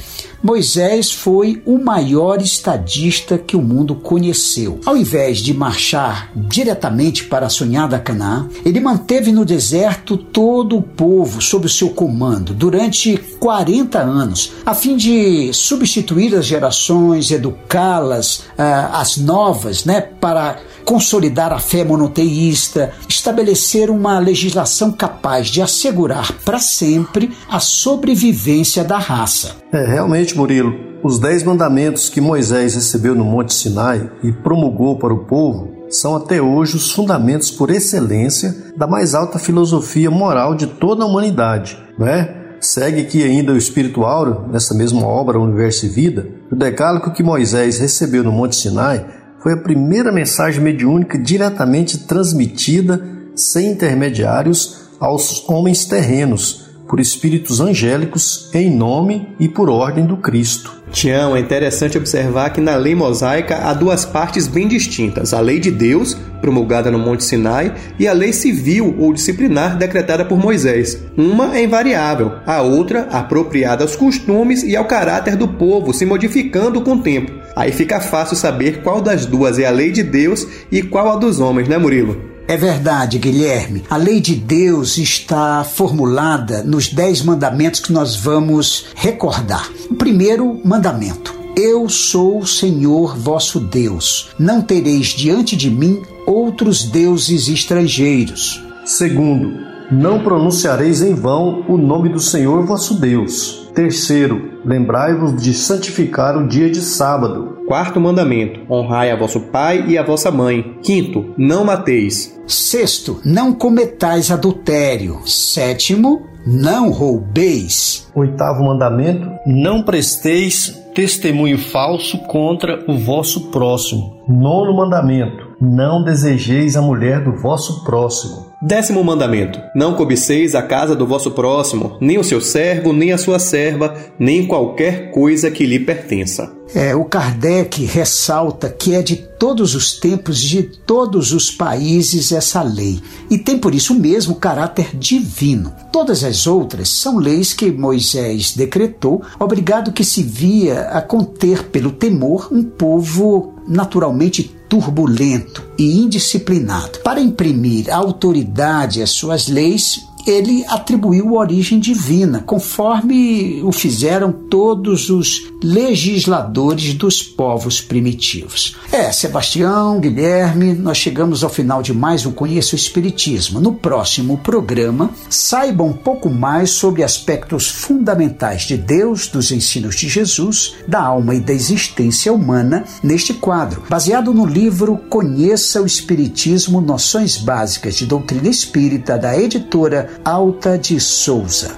Moisés foi o maior estadista que o mundo conheceu. Ao invés de marchar diretamente para a sonhada Canaã, ele manteve no deserto todo o povo sob o seu comando durante 40 anos, a fim de substituir as gerações, educá-las, uh, as novas, né, para consolidar a fé monoteísta, estabelecer uma legislação capaz de assegurar para sempre a sobrevivência da raça. É, realmente, Murilo, os dez mandamentos que Moisés recebeu no Monte Sinai e promulgou para o povo são até hoje os fundamentos por excelência da mais alta filosofia moral de toda a humanidade, não é? Segue aqui ainda o Espírito Áureo, nessa mesma obra Universo e Vida, o decálogo que Moisés recebeu no Monte Sinai foi a primeira mensagem mediúnica diretamente transmitida, sem intermediários, aos homens terrenos, por espíritos angélicos, em nome e por ordem do Cristo. Tião, é interessante observar que na lei mosaica há duas partes bem distintas: a lei de Deus, promulgada no Monte Sinai, e a lei civil ou disciplinar decretada por Moisés. Uma é invariável, a outra apropriada aos costumes e ao caráter do povo, se modificando com o tempo. Aí fica fácil saber qual das duas é a lei de Deus e qual a dos homens, né, Murilo? É verdade, Guilherme. A lei de Deus está formulada nos dez mandamentos que nós vamos recordar. O primeiro mandamento: Eu sou o Senhor vosso Deus. Não tereis diante de mim outros deuses estrangeiros. Segundo, não pronunciareis em vão o nome do Senhor vosso Deus. Terceiro, lembrai-vos de santificar o dia de sábado. Quarto mandamento: honrai a vosso pai e a vossa mãe. Quinto, não mateis. Sexto, não cometais adultério. Sétimo, não roubeis. Oitavo mandamento: não presteis testemunho falso contra o vosso próximo. Nono mandamento: não desejeis a mulher do vosso próximo. Décimo mandamento: Não cobiceis a casa do vosso próximo, nem o seu servo, nem a sua serva, nem qualquer coisa que lhe pertença. É, o Kardec ressalta que é de todos os tempos, de todos os países, essa lei. E tem por isso mesmo caráter divino. Todas as outras são leis que Moisés decretou, obrigado que se via a conter pelo temor um povo naturalmente turbulento e indisciplinado. Para imprimir autoridade às suas leis, ele atribuiu origem divina, conforme o fizeram todos os legisladores dos povos primitivos. É, Sebastião, Guilherme, nós chegamos ao final de mais um Conheça o Espiritismo. No próximo programa, saiba um pouco mais sobre aspectos fundamentais de Deus, dos ensinos de Jesus, da alma e da existência humana neste quadro, baseado no livro Conheça o Espiritismo Noções Básicas de Doutrina Espírita, da editora Alta de Souza.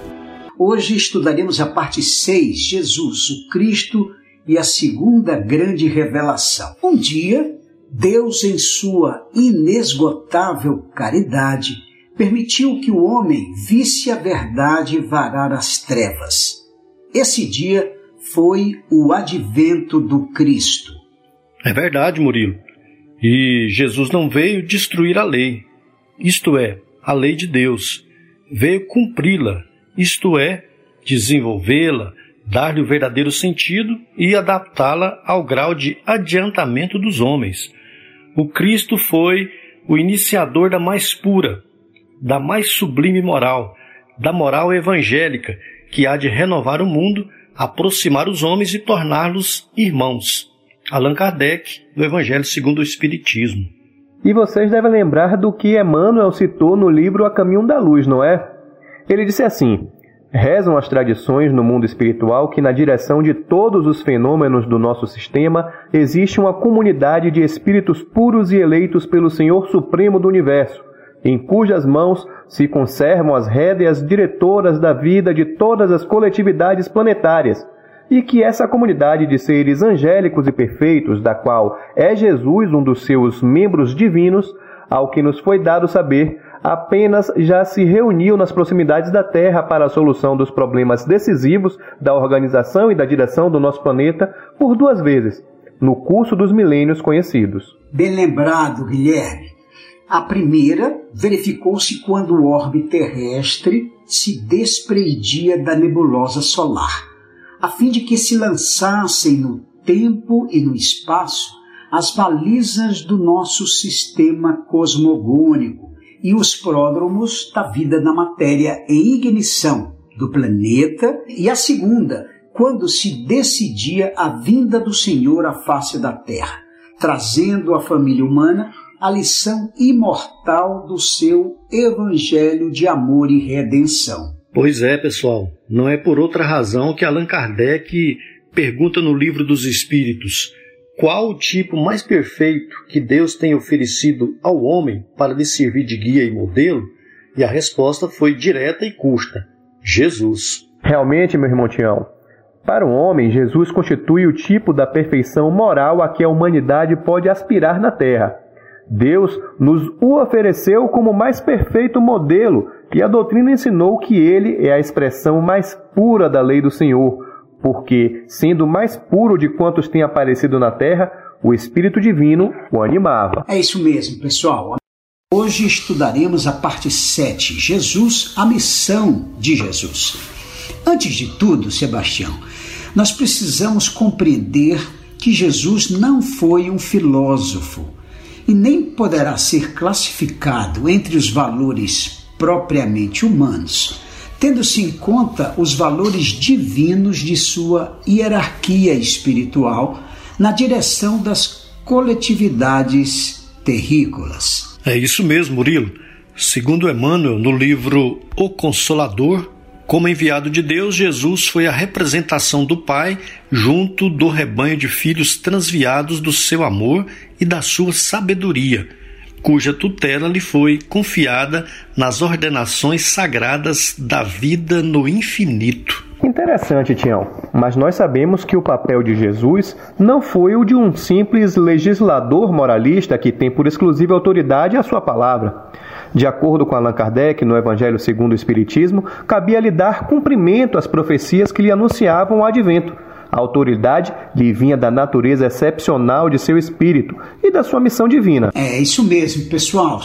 Hoje estudaremos a parte 6, Jesus, o Cristo e a segunda grande revelação. Um dia, Deus, em sua inesgotável caridade, permitiu que o homem visse a verdade varar as trevas. Esse dia foi o advento do Cristo. É verdade, Murilo. E Jesus não veio destruir a lei, isto é, a lei de Deus. Veio cumpri-la, isto é, desenvolvê-la, dar-lhe o verdadeiro sentido e adaptá-la ao grau de adiantamento dos homens. O Cristo foi o iniciador da mais pura, da mais sublime moral, da moral evangélica, que há de renovar o mundo, aproximar os homens e torná-los irmãos. Allan Kardec, do Evangelho segundo o Espiritismo. E vocês devem lembrar do que Emmanuel citou no livro A Caminho da Luz, não é? Ele disse assim: Rezam as tradições no mundo espiritual que, na direção de todos os fenômenos do nosso sistema, existe uma comunidade de espíritos puros e eleitos pelo Senhor Supremo do Universo, em cujas mãos se conservam as rédeas diretoras da vida de todas as coletividades planetárias, e que essa comunidade de seres angélicos e perfeitos, da qual é Jesus um dos seus membros divinos, ao que nos foi dado saber, apenas já se reuniu nas proximidades da Terra para a solução dos problemas decisivos da organização e da direção do nosso planeta por duas vezes, no curso dos milênios conhecidos. Bem lembrado, Guilherme. A primeira verificou-se quando o orbe terrestre se desprendia da nebulosa solar a fim de que se lançassem no tempo e no espaço as balizas do nosso sistema cosmogônico e os pródromos da vida na matéria em ignição do planeta, e a segunda, quando se decidia a vinda do Senhor à face da Terra, trazendo à família humana a lição imortal do seu evangelho de amor e redenção. Pois é, pessoal, não é por outra razão que Allan Kardec pergunta no Livro dos Espíritos qual o tipo mais perfeito que Deus tem oferecido ao homem para lhe servir de guia e modelo? E a resposta foi direta e curta: Jesus. Realmente, meu irmão Tião, para o homem, Jesus constitui o tipo da perfeição moral a que a humanidade pode aspirar na Terra. Deus nos o ofereceu como mais perfeito modelo e a doutrina ensinou que ele é a expressão mais pura da lei do Senhor, porque, sendo mais puro de quantos têm aparecido na terra, o Espírito Divino o animava. É isso mesmo, pessoal. Hoje estudaremos a parte 7, Jesus, a missão de Jesus. Antes de tudo, Sebastião, nós precisamos compreender que Jesus não foi um filósofo e nem poderá ser classificado entre os valores propriamente humanos, tendo-se em conta os valores divinos de sua hierarquia espiritual na direção das coletividades terrícolas. É isso mesmo, Murilo. Segundo Emmanuel, no livro O Consolador, como enviado de Deus, Jesus foi a representação do Pai junto do rebanho de filhos transviados do seu amor e da sua sabedoria cuja tutela lhe foi confiada nas ordenações sagradas da vida no infinito. Interessante, Tião, mas nós sabemos que o papel de Jesus não foi o de um simples legislador moralista que tem por exclusiva autoridade a sua palavra. De acordo com Allan Kardec, no Evangelho segundo o Espiritismo, cabia-lhe dar cumprimento às profecias que lhe anunciavam o advento a autoridade lhe vinha da natureza excepcional de seu espírito e da sua missão divina. É isso mesmo, pessoal.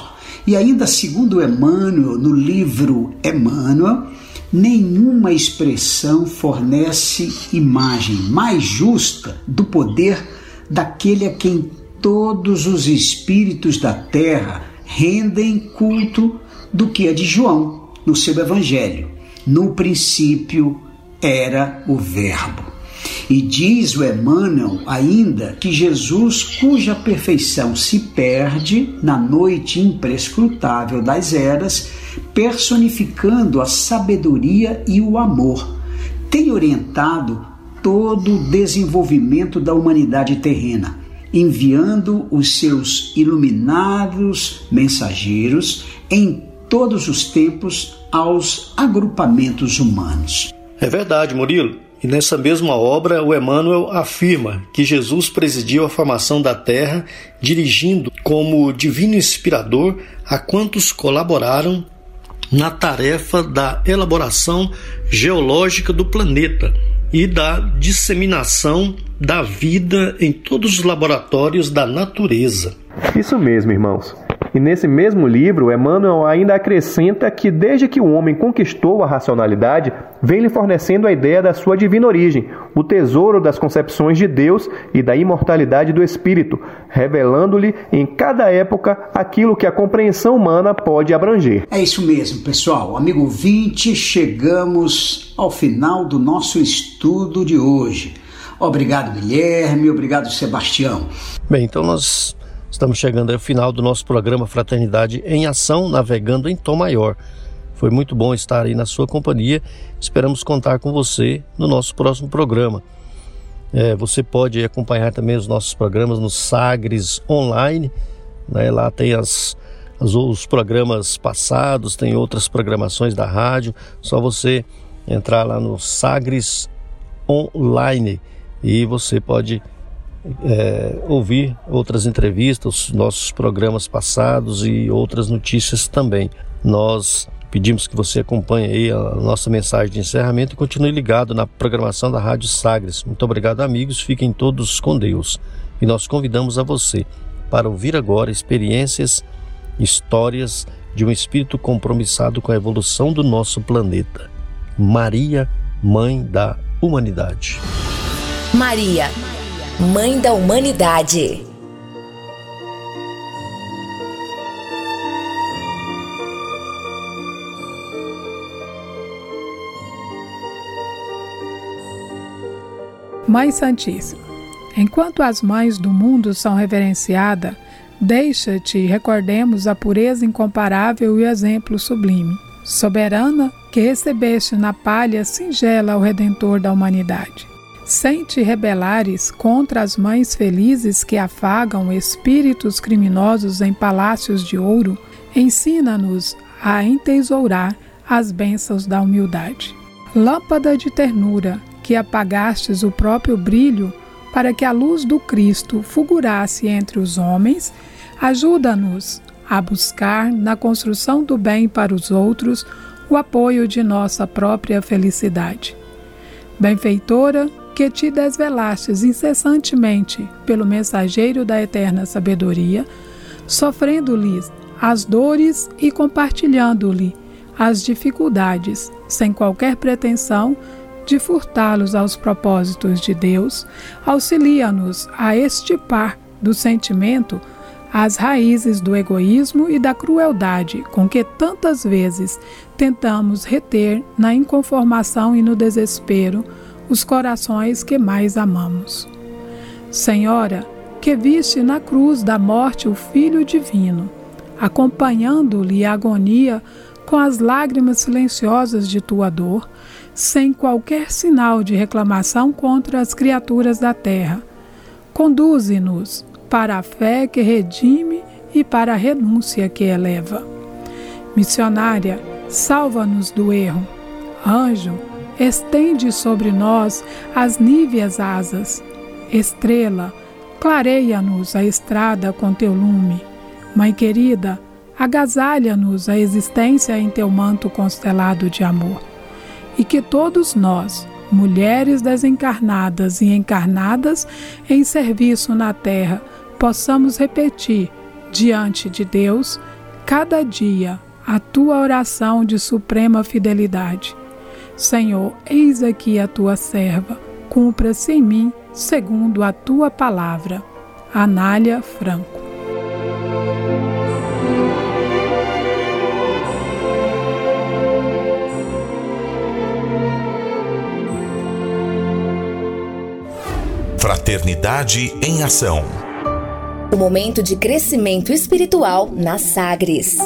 E ainda segundo Emmanuel, no livro Emmanuel, nenhuma expressão fornece imagem mais justa do poder daquele a quem todos os espíritos da terra rendem culto do que a de João, no seu evangelho. No princípio era o Verbo. E diz o Emmanuel ainda que Jesus, cuja perfeição se perde na noite imprescrutável das eras, personificando a sabedoria e o amor, tem orientado todo o desenvolvimento da humanidade terrena, enviando os seus iluminados mensageiros em todos os tempos aos agrupamentos humanos. É verdade, Murilo. E nessa mesma obra, o Emmanuel afirma que Jesus presidiu a formação da Terra, dirigindo como divino inspirador a quantos colaboraram na tarefa da elaboração geológica do planeta e da disseminação da vida em todos os laboratórios da natureza. Isso mesmo, irmãos. E nesse mesmo livro, Emmanuel ainda acrescenta que desde que o homem conquistou a racionalidade, vem lhe fornecendo a ideia da sua divina origem, o tesouro das concepções de Deus e da imortalidade do espírito, revelando-lhe em cada época aquilo que a compreensão humana pode abranger. É isso mesmo, pessoal. Amigo ouvinte, chegamos ao final do nosso estudo de hoje. Obrigado, Guilherme. Obrigado, Sebastião. Bem, então nós Estamos chegando ao final do nosso programa Fraternidade em Ação, navegando em Tom Maior. Foi muito bom estar aí na sua companhia. Esperamos contar com você no nosso próximo programa. É, você pode acompanhar também os nossos programas no Sagres Online. Né? Lá tem as, as, os programas passados, tem outras programações da rádio. Só você entrar lá no Sagres Online e você pode é, ouvir outras entrevistas, nossos programas passados e outras notícias também. Nós pedimos que você acompanhe aí a nossa mensagem de encerramento e continue ligado na programação da Rádio Sagres. Muito obrigado, amigos. Fiquem todos com Deus. E nós convidamos a você para ouvir agora experiências, histórias de um espírito compromissado com a evolução do nosso planeta. Maria, Mãe da Humanidade. Maria Mãe da Humanidade. Mãe Santíssima, enquanto as mães do mundo são reverenciadas, deixa-te recordemos a pureza incomparável e o exemplo sublime. Soberana, que recebeste na palha singela o Redentor da humanidade. Sem te rebelares contra as mães felizes que afagam espíritos criminosos em palácios de ouro, ensina-nos a entesourar as bênçãos da humildade. Lâmpada de ternura, que apagastes o próprio brilho para que a luz do Cristo fulgurasse entre os homens, ajuda-nos a buscar na construção do bem para os outros o apoio de nossa própria felicidade. Benfeitora, que te desvelastes incessantemente pelo mensageiro da eterna sabedoria, sofrendo-lhes as dores e compartilhando-lhe as dificuldades, sem qualquer pretensão de furtá-los aos propósitos de Deus, auxilia-nos a estipar do sentimento as raízes do egoísmo e da crueldade com que tantas vezes tentamos reter na inconformação e no desespero os corações que mais amamos. Senhora, que viste na cruz da morte o Filho Divino, acompanhando-lhe a agonia com as lágrimas silenciosas de tua dor, sem qualquer sinal de reclamação contra as criaturas da terra. Conduze-nos para a fé que redime e para a renúncia que eleva. Missionária, salva-nos do erro. Anjo, estende sobre nós as níveas asas. Estrela, clareia-nos a estrada com teu lume. Mãe querida, agasalha-nos a existência em teu manto constelado de amor. E que todos nós, mulheres desencarnadas e encarnadas em serviço na terra, possamos repetir diante de Deus cada dia a tua oração de suprema fidelidade Senhor, eis aqui a tua serva, cumpra-se em mim segundo a tua palavra. Anália Franco Fraternidade em Ação. O momento de crescimento espiritual na Sagres.